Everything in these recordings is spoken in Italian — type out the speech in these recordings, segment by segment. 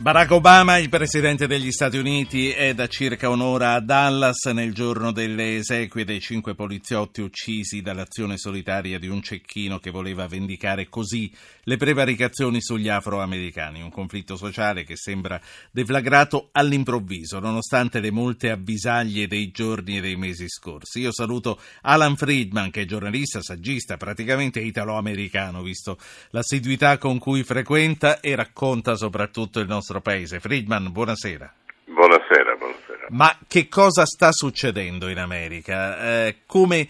Barack Obama, il presidente degli Stati Uniti, è da circa un'ora a Dallas nel giorno delle esequie dei cinque poliziotti uccisi dall'azione solitaria di un cecchino che voleva vendicare così le prevaricazioni sugli afroamericani. Un conflitto sociale che sembra deflagrato all'improvviso, nonostante le molte avvisaglie dei giorni e dei mesi scorsi. Io saluto Alan Friedman, che è giornalista, saggista, praticamente italo-americano, visto l'assiduità con cui frequenta e racconta soprattutto il nostro nostro paese. Friedman, buonasera. Buonasera, buonasera. Ma che cosa sta succedendo in America? Eh, come,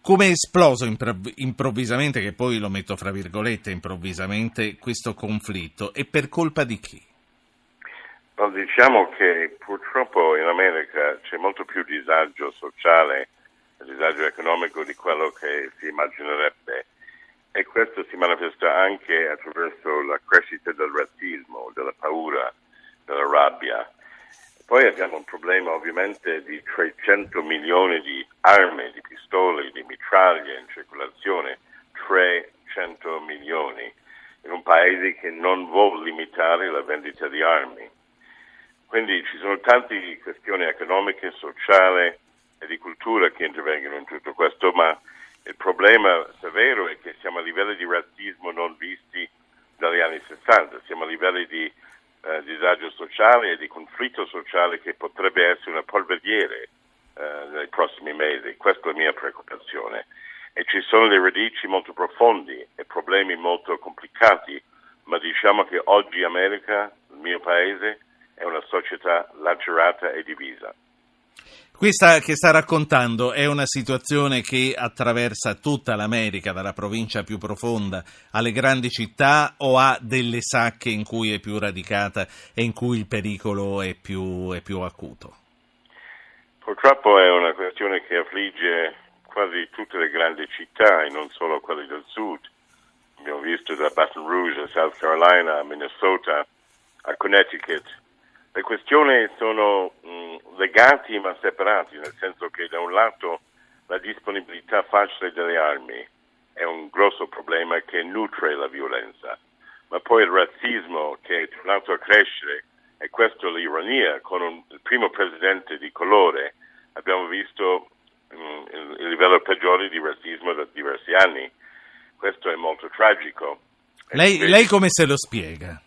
come è esploso improv- improvvisamente, che poi lo metto fra virgolette improvvisamente, questo conflitto e per colpa di chi? No, diciamo che purtroppo in America c'è molto più disagio sociale, disagio economico di quello che si immaginerebbe e questo si manifesta anche attraverso la crescita del razzismo, della paura, della rabbia. Poi abbiamo un problema ovviamente di 300 milioni di armi, di pistole, di mitraglie in circolazione, 300 milioni, in un paese che non vuole limitare la vendita di armi. Quindi ci sono tante questioni economiche, sociali e di cultura che intervengono in tutto questo, ma il problema severo è che siamo a livelli di razzismo non visti dagli anni 60, siamo a livelli di eh, disagio sociale e di conflitto sociale che potrebbe essere una polveriere eh, nei prossimi mesi. Questa è la mia preoccupazione. E ci sono dei radici molto profondi e problemi molto complicati, ma diciamo che oggi America, il mio paese, è una società lacerata e divisa. Questa che sta raccontando è una situazione che attraversa tutta l'America, dalla provincia più profonda alle grandi città, o ha delle sacche in cui è più radicata e in cui il pericolo è più, è più acuto? Purtroppo è una questione che affligge quasi tutte le grandi città e non solo quelle del sud. Abbiamo visto da Baton Rouge a South Carolina, a Minnesota, a Connecticut. Le questioni sono mh, legati ma separati, nel senso che da un lato la disponibilità facile delle armi è un grosso problema che nutre la violenza, ma poi il razzismo che è tornato a crescere, e questa è l'ironia, con un, il primo presidente di colore abbiamo visto um, il, il, livello peggiore di razzismo da diversi anni. Questo è molto tragico. Lei, lei come se lo spiega?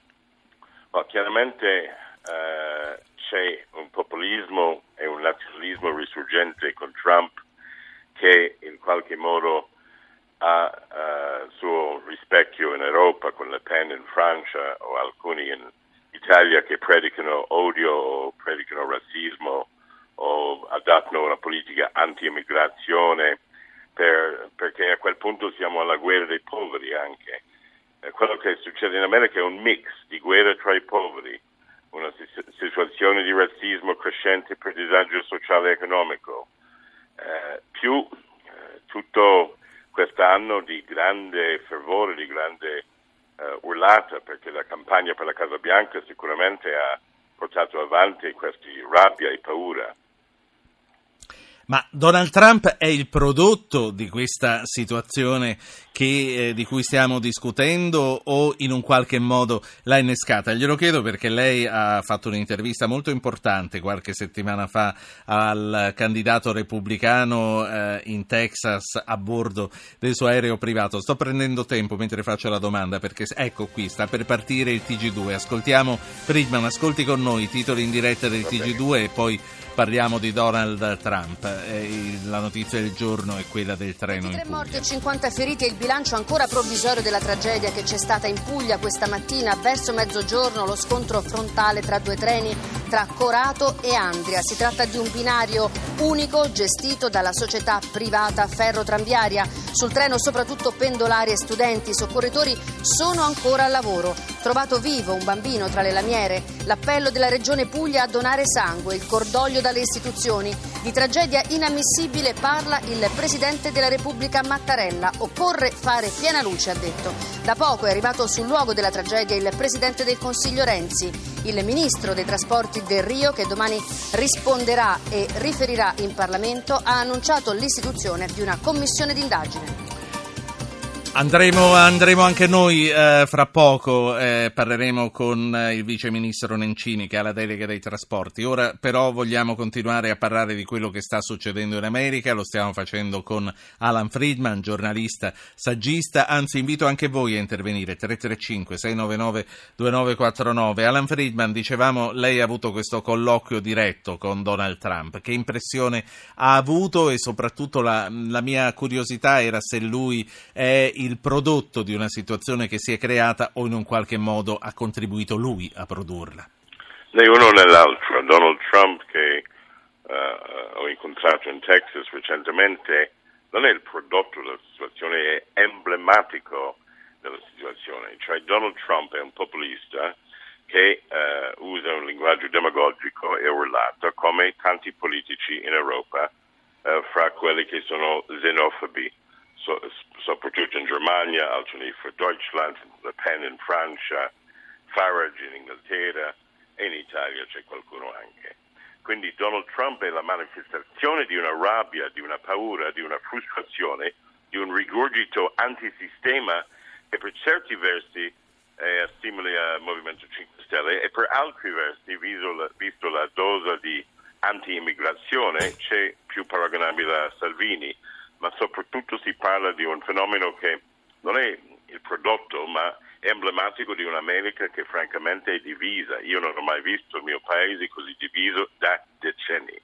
Well, chiaramente uh, c'è un populismo e un nazionalismo risorgente con Trump che in qualche modo ha uh, suo rispecchio in Europa con Le Pen in Francia o alcuni in Italia che predicano odio o predicano razzismo o adattano una politica anti-immigrazione per, perché a quel punto siamo alla guerra dei poveri anche. Eh, quello che succede in America è un mix di guerra tra i poveri una situazione di razzismo crescente per disagio sociale e economico, eh, più eh, tutto quest'anno di grande fervore, di grande eh, urlata, perché la campagna per la Casa Bianca sicuramente ha portato avanti questi rabbia e paura. Ma Donald Trump è il prodotto di questa situazione che, eh, di cui stiamo discutendo o in un qualche modo l'ha innescata? Glielo chiedo perché lei ha fatto un'intervista molto importante qualche settimana fa al candidato repubblicano eh, in Texas a bordo del suo aereo privato. Sto prendendo tempo mentre faccio la domanda perché ecco qui sta per partire il TG2. Ascoltiamo Friedman, ascolti con noi i titoli in diretta del TG2 e poi parliamo di Donald Trump. Eh, la notizia del giorno è quella del treno 23 morti e 50 feriti è il bilancio ancora provvisorio della tragedia che c'è stata in Puglia questa mattina. Verso mezzogiorno lo scontro frontale tra due treni tra Corato e Andria. Si tratta di un binario unico gestito dalla società privata Ferro Tramviaria. Sul treno soprattutto pendolari e studenti. I soccorritori sono ancora al lavoro. Trovato vivo un bambino tra le lamiere. L'appello della Regione Puglia a donare sangue. Il cordoglio dalle istituzioni. Di tragedia inammissibile parla il Presidente della Repubblica Mattarella. Occorre fare piena luce, ha detto. Da poco è arrivato sul luogo della tragedia il Presidente del Consiglio Renzi. Il Ministro dei Trasporti del Rio, che domani risponderà e riferirà in Parlamento, ha annunciato l'istituzione di una commissione d'indagine. Andremo, andremo, anche noi eh, fra poco, eh, parleremo con eh, il vice ministro Nencini che ha la delega dei trasporti. Ora però vogliamo continuare a parlare di quello che sta succedendo in America, lo stiamo facendo con Alan Friedman, giornalista, saggista, anzi invito anche voi a intervenire, 335-699-2949. Alan Friedman, dicevamo, lei ha avuto questo colloquio diretto con Donald Trump, che impressione ha avuto? E soprattutto la, la mia curiosità era se lui è il prodotto di una situazione che si è creata o in un qualche modo ha contribuito lui a produrla? Né uno né l'altro. Donald Trump che uh, ho incontrato in Texas recentemente non è il prodotto della situazione, è emblematico della situazione. Cioè Donald Trump è un populista che uh, usa un linguaggio demagogico e urlato come tanti politici in Europa, uh, fra quelli che sono xenofobi so, soprattutto in Germania, altri per Deutschland, Le Pen in Francia, Farage in Inghilterra e in Italia c'è qualcuno anche. Quindi Donald Trump è la manifestazione di una rabbia, di una paura, di una frustrazione, di un rigurgito antisistema che per certi versi è simile al Movimento 5 Stelle e per altri versi, visto la, visto la dose di anti-immigrazione, c'è più paragonabile a Salvini ma soprattutto si parla di un fenomeno che non è il prodotto, ma è emblematico di un'America che francamente è divisa. Io non ho mai visto il mio paese così diviso da decenni.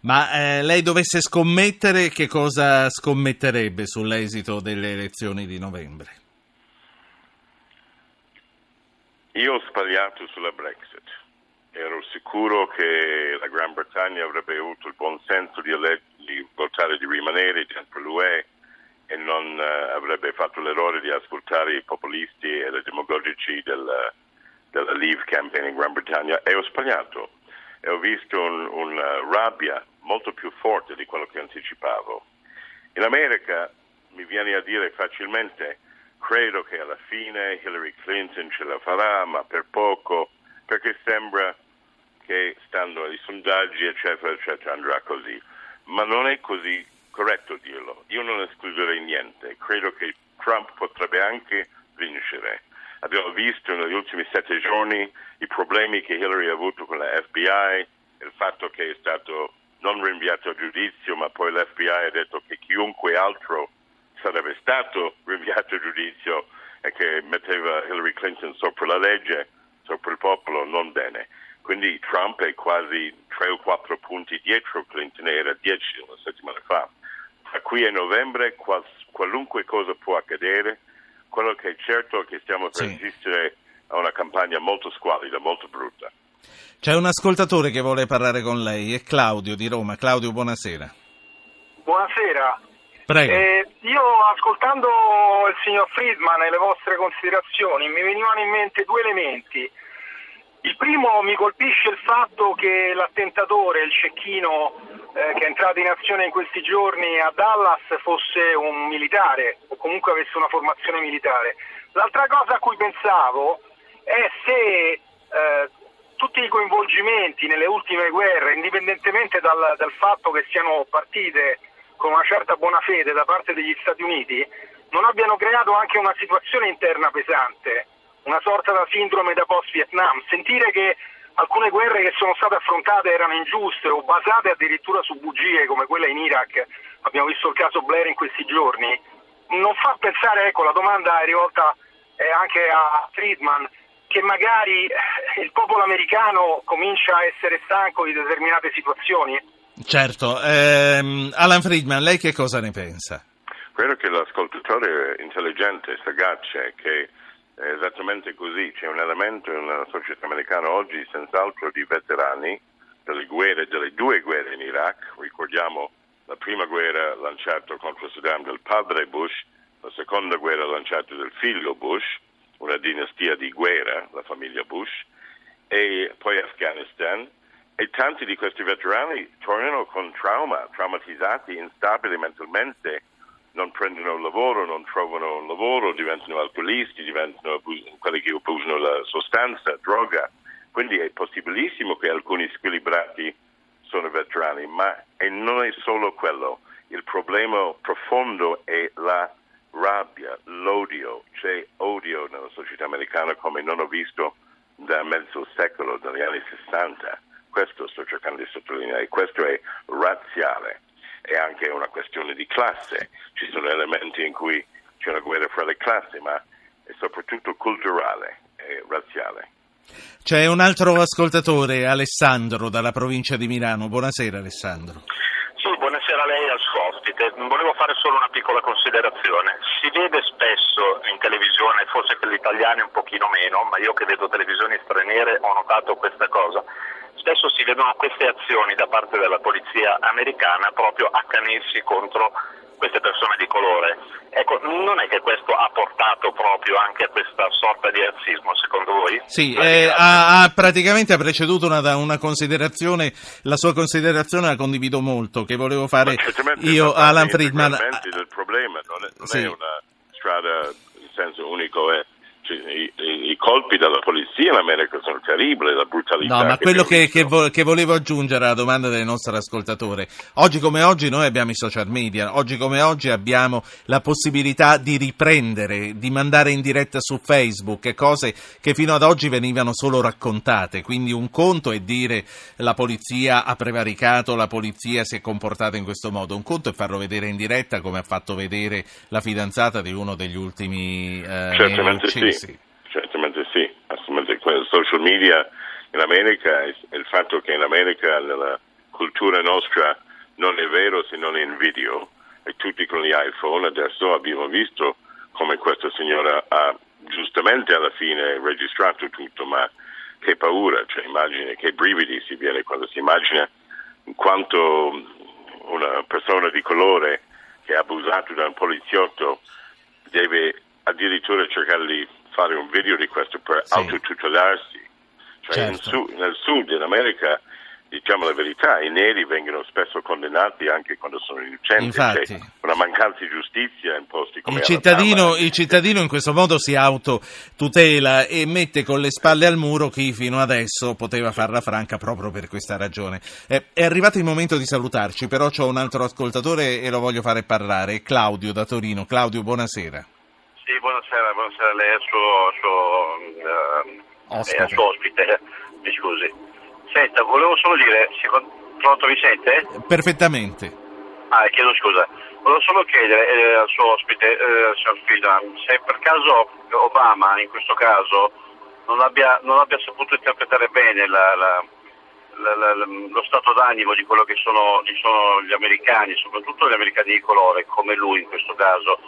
Ma eh, lei dovesse scommettere, che cosa scommetterebbe sull'esito delle elezioni di novembre? Io ho sbagliato sulla Brexit. Ero sicuro che la Gran Bretagna avrebbe avuto il buon senso di, ele- di votare di rimanere dentro l'UE e non uh, avrebbe fatto l'errore di ascoltare i populisti e i demagogici del, della Leave campaign in Gran Bretagna. E ho sbagliato. E ho visto una un rabbia molto più forte di quello che anticipavo. In America mi viene a dire facilmente credo che alla fine Hillary Clinton ce la farà, ma per poco, perché sembra che stando ai sondaggi eccetera eccetera andrà così ma non è così corretto dirlo. Io non escluderei niente, credo che Trump potrebbe anche vincere. Abbiamo visto negli ultimi sette giorni i problemi che Hillary ha avuto con la FBI, il fatto che è stato non rinviato a giudizio, ma poi l'FBI ha detto che chiunque altro sarebbe stato rinviato a giudizio e che metteva Hillary Clinton sopra la legge, sopra il popolo, non bene. Quindi Trump è quasi tre o quattro punti dietro Clinton, era dieci una settimana fa. Da qui a novembre qual, qualunque cosa può accadere, quello che è certo è che stiamo per sì. assistere a una campagna molto squalida, molto brutta. C'è un ascoltatore che vuole parlare con lei, è Claudio di Roma. Claudio, buonasera. Buonasera. Eh, io ascoltando il signor Friedman e le vostre considerazioni mi venivano in mente due elementi. Il primo mi colpisce il fatto che l'attentatore, il cecchino eh, che è entrato in azione in questi giorni a Dallas fosse un militare o comunque avesse una formazione militare. L'altra cosa a cui pensavo è se eh, tutti i coinvolgimenti nelle ultime guerre, indipendentemente dal, dal fatto che siano partite con una certa buona fede da parte degli Stati Uniti, non abbiano creato anche una situazione interna pesante una sorta da sindrome da post-Vietnam. Sentire che alcune guerre che sono state affrontate erano ingiuste o basate addirittura su bugie come quella in Iraq, abbiamo visto il caso Blair in questi giorni, non fa pensare, ecco la domanda è rivolta eh, anche a Friedman, che magari eh, il popolo americano comincia a essere stanco di determinate situazioni? Certo, ehm, Alan Friedman, lei che cosa ne pensa? Credo che l'ascoltatore intelligente, sagace, che è esattamente così, c'è un elemento nella società americana oggi senz'altro di veterani delle guerre, delle due guerre in Iraq, ricordiamo la prima guerra lanciata contro Saddam del padre Bush, la seconda guerra lanciata del figlio Bush, una dinastia di guerra, la famiglia Bush, e poi Afghanistan, e tanti di questi veterani tornano con trauma, traumatizzati, instabili mentalmente, non prendono lavoro, non trovano lavoro, diventano alcolisti, diventano quelli che abusano la sostanza, droga. Quindi è possibilissimo che alcuni squilibrati sono veterani, ma non è solo quello. Il problema profondo è la rabbia, l'odio, c'è odio nella società americana come non ho visto da mezzo secolo, dagli anni 60. Questo sto cercando di sottolineare, questo è razziale, è anche una questione di classe, ci sono elementi in cui c'è una guerra fra le classi, ma è soprattutto culturale e razziale. C'è un altro ascoltatore, Alessandro, dalla provincia di Milano. Buonasera Alessandro. Sì, buonasera a lei e al suo ospite. Volevo fare solo una piccola considerazione. Si vede spesso in televisione, forse per gli italiani un pochino meno, ma io che vedo televisioni straniere ho notato questa cosa. Spesso si vedono queste azioni da parte della polizia americana proprio accanirsi contro queste persone di colore. Ecco, non è che questo ha portato proprio anche a questa sorta di razzismo, secondo voi? Sì, eh, ha, ha, praticamente ha preceduto una, una, considerazione, la sua considerazione la condivido molto, che volevo fare io, Alan Friedman. Il problema non è, non sì. è una strada in senso unico, è i, i, colpi della polizia in America sono terribili, la brutalità. No, ma che quello che, che, vo- che, volevo aggiungere alla domanda del nostro ascoltatore, oggi come oggi noi abbiamo i social media, oggi come oggi abbiamo la possibilità di riprendere, di mandare in diretta su Facebook cose che fino ad oggi venivano solo raccontate, quindi un conto è dire la polizia ha prevaricato, la polizia si è comportata in questo modo, un conto è farlo vedere in diretta come ha fatto vedere la fidanzata di uno degli ultimi eh, Certamente sì sì. Certamente sì, assolutamente. Il social media in America il fatto che in America nella cultura nostra non è vero se non è in video e tutti con gli iPhone adesso abbiamo visto come questa signora ha giustamente alla fine registrato tutto, ma che paura, cioè immagine, che brividi si viene quando si immagina quanto una persona di colore che ha abusato da un poliziotto deve addirittura cercare di fare un video di questo per sì. autotutelarsi. Cioè certo. su, nel sud in America, diciamo la verità, i neri vengono spesso condannati anche quando sono innocenti. Infatti. C'è una mancanza di giustizia in posti come il cittadino, il cittadino in questo modo si autotutela e mette con le spalle al muro chi fino adesso poteva farla franca proprio per questa ragione. Eh, è arrivato il momento di salutarci, però c'ho un altro ascoltatore e lo voglio fare parlare, Claudio da Torino. Claudio, buonasera. Sì, buonasera, buonasera a lei e al suo, suo, uh, ospite. suo ospite. Mi scusi. Senta, volevo solo dire, pronto mi sente? Perfettamente. Ah, chiedo scusa. Volevo solo chiedere eh, al suo ospite, eh, signor Friedman, se per caso Obama in questo caso non abbia, non abbia saputo interpretare bene la, la, la, lo stato d'animo di quello che sono, sono gli americani, soprattutto gli americani di colore, come lui in questo caso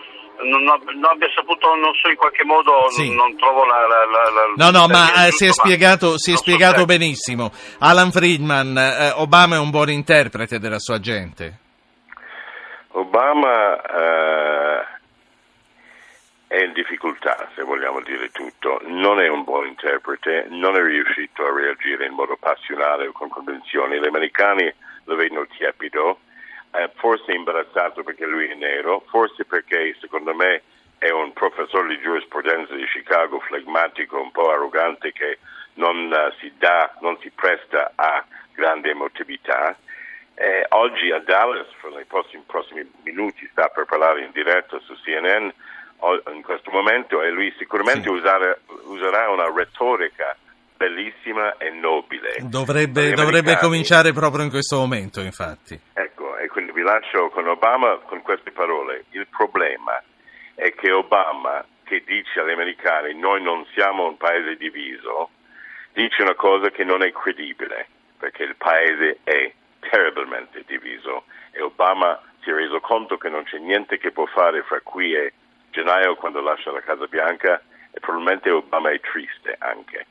non, non, abbia saputo, non so, in qualche modo sì. non, trovo la, la, la, No, no, ma eh, si è spiegato, si è spiegato so benissimo. Alan Friedman, eh, Obama è un buon interprete della sua gente. Obama eh, è in difficoltà, se vogliamo dire tutto. Non è un buon interprete, non è riuscito a reagire in modo passionale o con convinzioni. Gli americani lo vedono tiepido forse imbarazzato perché lui è nero, forse perché secondo me è un professore di giurisprudenza di Chicago flegmatico, un po' arrogante che non uh, si dà, non si presta a grande emotività. Eh, oggi a Dallas, nei prossimi, prossimi, minuti, sta per parlare in diretta su CNN in questo momento e lui sicuramente sì. usare, userà una retorica bellissima e nobile. Dovrebbe, dovrebbe cominciare proprio in questo momento, infatti. Ecco, quindi vi lascio con Obama con queste parole. Il problema è che Obama, che dice agli americani noi non siamo un paese diviso, dice una cosa che non è credibile, perché il paese è terribilmente diviso e Obama si è reso conto che non c'è niente che può fare fra qui e gennaio quando lascia la Casa Bianca e probabilmente Obama è triste anche.